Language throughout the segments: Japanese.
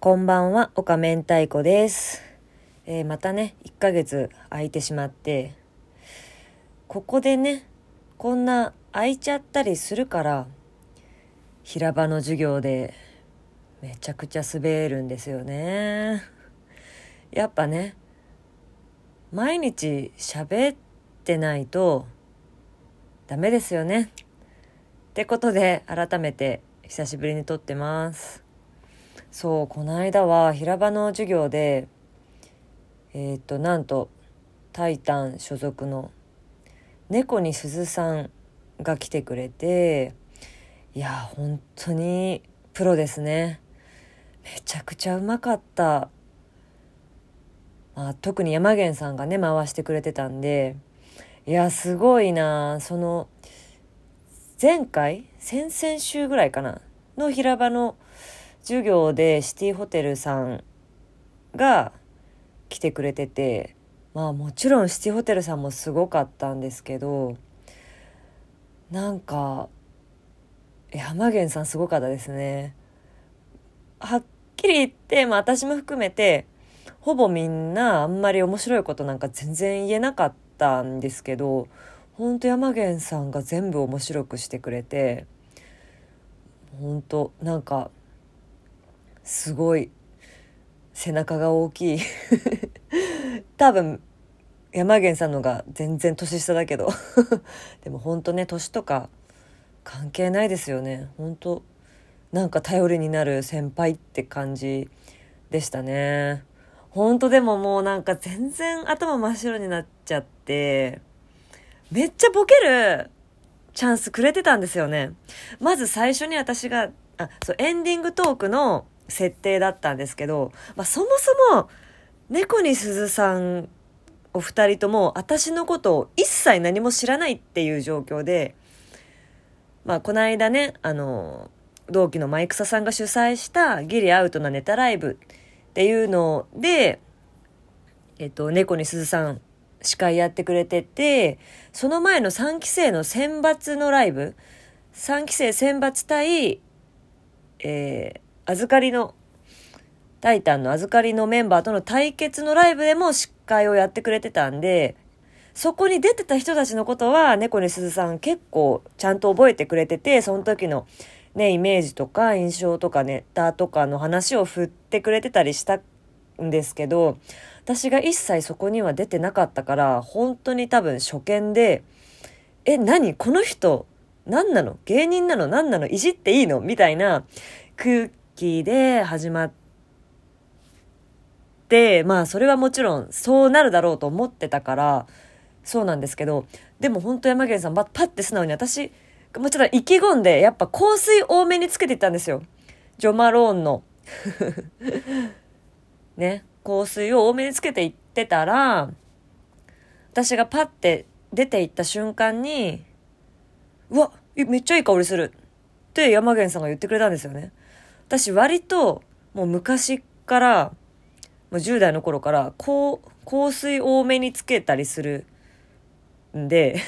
こんばんは、岡明太子です。えーまたね、1ヶ月空いてしまって、ここでね、こんな空いちゃったりするから、平場の授業でめちゃくちゃ滑るんですよね。やっぱね、毎日喋ってないとダメですよね。ってことで、改めて久しぶりに撮ってます。そうこの間は平場の授業でえっ、となんと「タイタン」所属の猫に鈴さんが来てくれていや本当にプロですね。めちゃくちゃうまかった、まあ、特に山源さんがね回してくれてたんでいやすごいな。その前回？先々週ぐらいかな？の平場の授業でシティホテルさんが来てくれててまあもちろんシティホテルさんもすごかったんですけどなんか山源さんすごかったですね。はっきり言って、まあ私も含めてほぼみんなあんまり面白いことなんか全然言えなかったんですけどほんと山源さんが全部面白くしてくれてほんとなんかすごい背中が大きい。多分山源さんのが全然年下だけど。でもほんとね年とか関係ないですよね。ほんとなんか頼りになる先輩って感じでしたね。ほんとでももうなんか全然頭真っ白になっちゃってめっちゃボケるチャンスくれてたんですよね。まず最初に私があそうエンディングトークの設定だったんですけど、まあ、そもそも猫に鈴さんお二人とも私のことを一切何も知らないっていう状況で、まあ、この間ねあの同期のマイクサさんが主催したギリアウトなネタライブっていうので、えっと、猫に鈴さん司会やってくれててその前の3期生の選抜のライブ3期生選抜対えー預かりの、タイタンの預かりのメンバーとの対決のライブでも司会をやってくれてたんで、そこに出てた人たちのことは、猫に鈴さん結構ちゃんと覚えてくれてて、その時のね、イメージとか印象とかネタとかの話を振ってくれてたりしたんですけど、私が一切そこには出てなかったから、本当に多分初見で、え、何この人、何なの？芸人なの？何なの？いじっていいの？みたいな空気で始まって、まあそれはもちろんそうなるだろうと思ってたから、そうなんですけど、でも本当山源さん、パッて素直に私、もうちょっと意気込んで、やっぱ香水多めにつけていったんですよ。ジョマローンの。ね、香水を多めにつけていってたら、私がパッて出て行った瞬間に、うわ、めっちゃいい香りするって山源さんが言ってくれたんですよね。私割ともう昔からもう10代の頃から香香水多めにつけたりするんで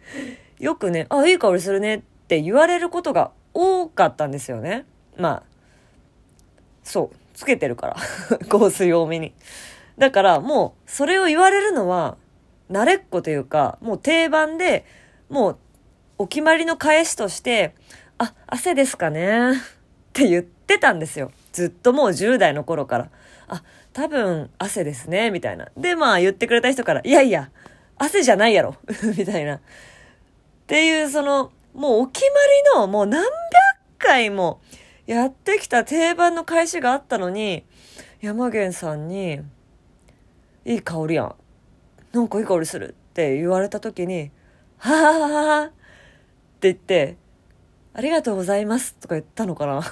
よくね「あいい香りするね」って言われることが多かったんですよね。まあそうつけてるから。香水多めに。だからもうそれを言われるのは慣れっこというかもう定番でもうお決まりの返しとして「あ汗ですかね」って言ってたんですよ。ずっともう10代の頃から。あ、多分汗ですね、みたいな。で、まあ言ってくれた人から、いやいや、汗じゃないやろ、みたいな。っていう、その、もうお決まりの、もう何百回もやってきた定番の返しがあったのに、山源さんに、いい香りやん。なんかいい香りするって言われた時に、はははははって言って、ありがとうございますとか言ったのかな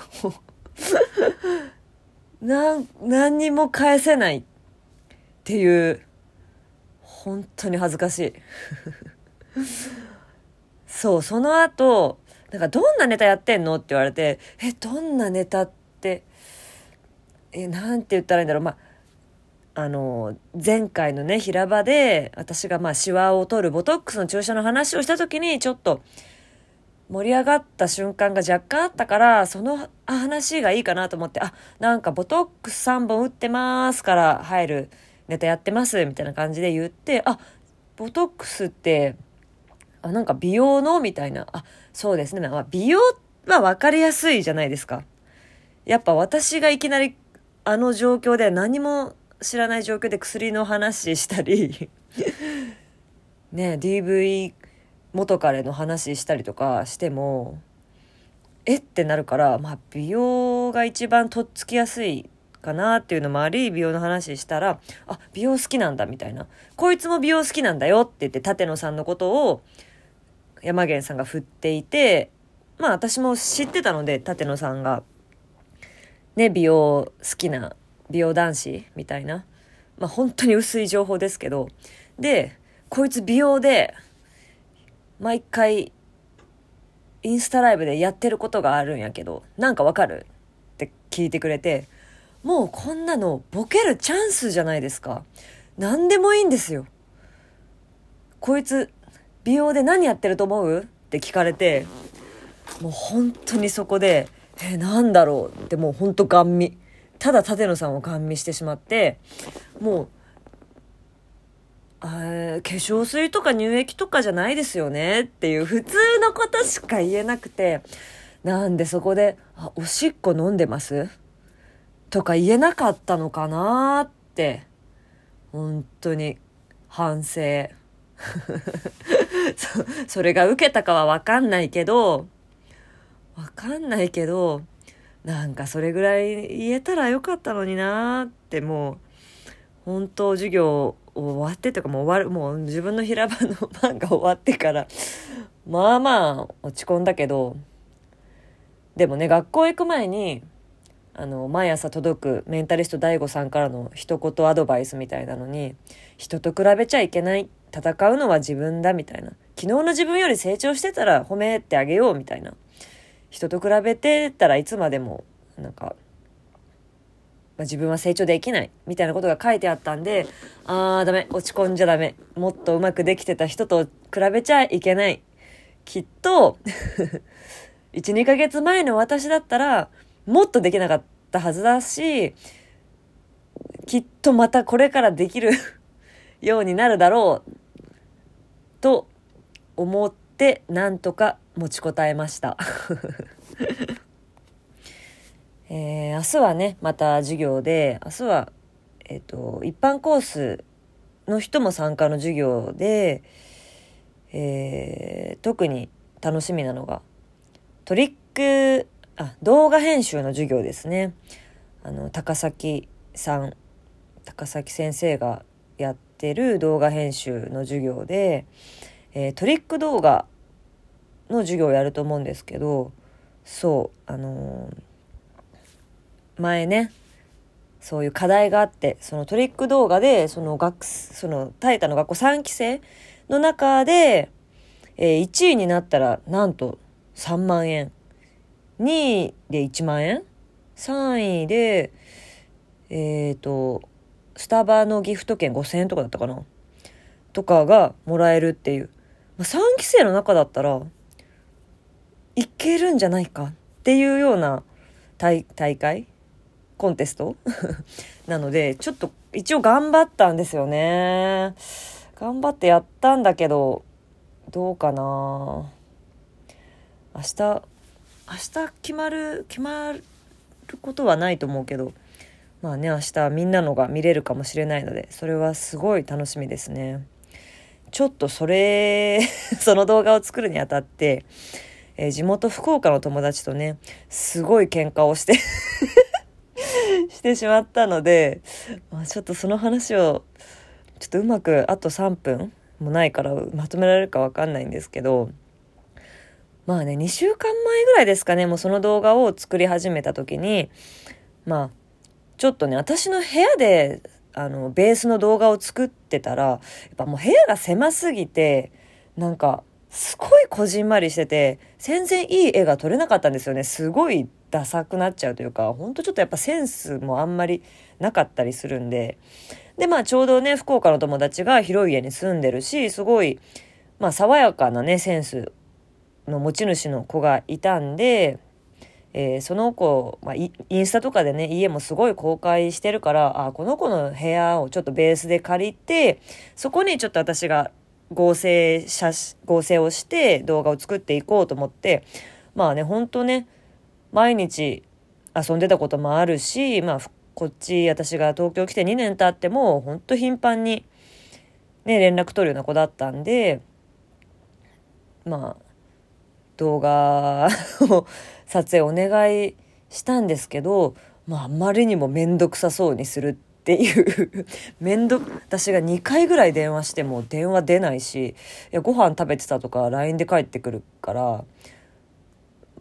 なん、何にも返せないっていう、本当に恥ずかしい。そう、その後、なんかどんなネタやってんのって言われて、え、どんなネタって、え、なんて言ったらいいんだろう。まあ、あの、前回のね、平場で、私がまあ、シワを取るボトックスの注射の話をした時に、ちょっと、盛り上がった瞬間が若干あったから、その話がいいかなと思って、あ、なんかボトックス3本打ってますから入るネタやってますみたいな感じで言って、あ、ボトックスって、あ、なんか美容のみたいな。あ、そうですね。まあ、美容は分かりやすいじゃないですか。やっぱ私がいきなりあの状況で何も知らない状況で薬の話したり ね DV 元彼の話したりとかしてもえってなるからまあ美容が一番とっつきやすいかなっていうのもあり美容の話したらあ美容好きなんだみたいな。こいつも美容好きなんだよって言って舘野さんのことを山源さんが振っていてまあ私も知ってたので舘野さんがね美容好きな美容男子みたいな。まあ本当に薄い情報ですけど。でこいつ美容で毎回インスタライブでやってることがあるんやけど、なんかわかる？って聞いてくれて、もうこんなのボケるチャンスじゃないですか。何でもいいんですよ。こいつ、美容で何やってると思う？って聞かれて、もう本当にそこで、え、なんだろう？ってもう本当ガン見。ただ舘野さんをガン見してしまって、もう化粧水とか乳液とかじゃないですよねっていう普通のことしか言えなくて、なんでそこで、あ、おしっこ飲んでます？とか言えなかったのかなって、本当に反省。そそれが受けたかはわかんないけど、わかんないけど、なんかそれぐらい言えたらよかったのになってもう、本当授業終わってとかもう終わるもう自分の平場の漫画終わってからまあまあ落ち込んだけどでもね学校行く前にあの毎朝届くメンタリスト DAIGO さんからの一言アドバイスみたいなのに人と比べちゃいけない戦うのは自分だみたいな。昨日の自分より成長してたら褒めてあげようみたいな。人と比べてたらいつまでもなんかまあ、自分は成長できないみたいなことが書いてあったんで、あーダメ、落ち込んじゃダメ。もっとうまくできてた人と比べちゃいけない。きっと1、2ヶ月前の私だったら、もっとできなかったはずだし、きっとまたこれからできる ようになるだろう、と思って、なんとか持ちこたえましたえー、明日はね、また授業で、明日は、え、ー、と、一般コースの人も参加の授業で、えー、特に楽しみなのが、トリック、あ、動画編集の授業ですね。あの、高崎さん、高崎先生がやってる動画編集の授業で、えー、トリック動画の授業をやると思うんですけど、そう、あのー前ねそういう課題があってそのトリック動画でその学そのタイタの学校3期生の中で、えー、1位になったらなんと3万円。2位で1万円。3位でえっ、ー、とスタバのギフト券5000円とかだったかな。とかがもらえるっていう、まあ、3期生の中だったらいけるんじゃないかっていうような大会コンテスト？なので、ちょっと一応頑張ったんですよね。頑張ってやったんだけど、どうかな明日、明日決まる、決まることはないと思うけど、まあね、明日みんなのが見れるかもしれないので、それはすごい楽しみですね。ちょっとそれ その動画を作るにあたって、えー、地元福岡の友達とね、すごい喧嘩をしてしてしまったので、まあ、ちょっとその話をちょっとうまくあと3分もないからまとめられるかわかんないんですけどまあね2週間前ぐらいですかねもうその動画を作り始めた時にまあちょっとね私の部屋であのベースの動画を作ってたらやっぱもう部屋が狭すぎてなんかすごいこじんまりしてて全然いい絵が撮れなかったんですよね。すごいダサくなっちゃうというか、ほんとちょっとやっぱセンスもあんまりなかったりするんで、で、まあちょうどね、福岡の友達が広い家に住んでるし、すごい、まあ爽やかなね、センスの持ち主の子がいたんで、えー、その子、まあ、インスタとかでね、家もすごい公開してるから、あ、この子の部屋をちょっとベースで借りて、そこにちょっと私が合成写合成をして動画を作っていこうと思って、まあね、ほんとね、毎日遊んでたこともあるし、まあ、こっち私が東京来て2年経っても、ほんと頻繁にね、連絡取るような子だったんで、まあ、動画 を撮影お願いしたんですけど、まあ、あまりにも面倒くさそうにするっていう 面倒、私が2回ぐらい電話しても電話出ないし、いや、ご飯食べてたとか LINE で帰ってくるから、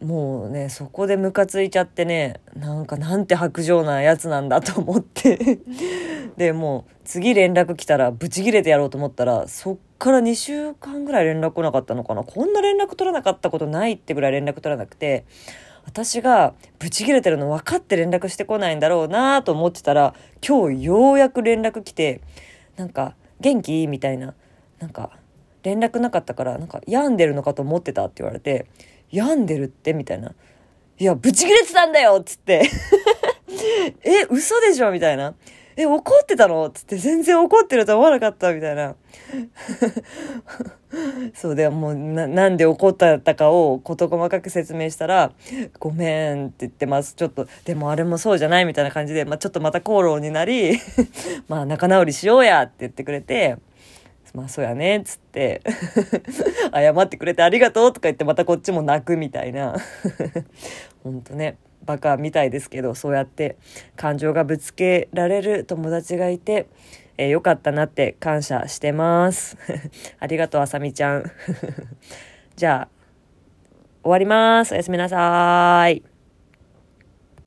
もうね、そこでムカついちゃってね、なんかなんて薄情なやつなんだと思ってで、もう次連絡来たらブチギレてやろうと思ったら、そっから2週間ぐらい連絡来なかったのかな。こんな連絡取らなかったことないってぐらい連絡取らなくて、私がブチギレてるの分かって連絡してこないんだろうなと思ってたら、今日ようやく連絡来て、なんか、元気？みたいな。なんか、連絡なかったから、なんか、病んでるのかと思ってたって言われて、病んでるって？みたいな。いや、ブチギレてたんだよっつって え、嘘でしょ？みたいな。え、怒ってたの？つって全然怒ってると思わなかったみたいな。そうで、もうな、なんで怒ったかを事細かく説明したら、ごめんって言ってます。ちょっと、でもあれもそうじゃないみたいな感じで、まあ、ちょっとまた口論になり まあ仲直りしようやって言ってくれて、まあそうやね、つって、謝ってくれてありがとうとか言ってまたこっちも泣くみたいな。ほんとね。バカみたいですけど、そうやって感情がぶつけられる友達がいて、えー、よかったなって感謝してます。ありがとう、あさみちゃん。じゃあ、終わります。おやすみなさい。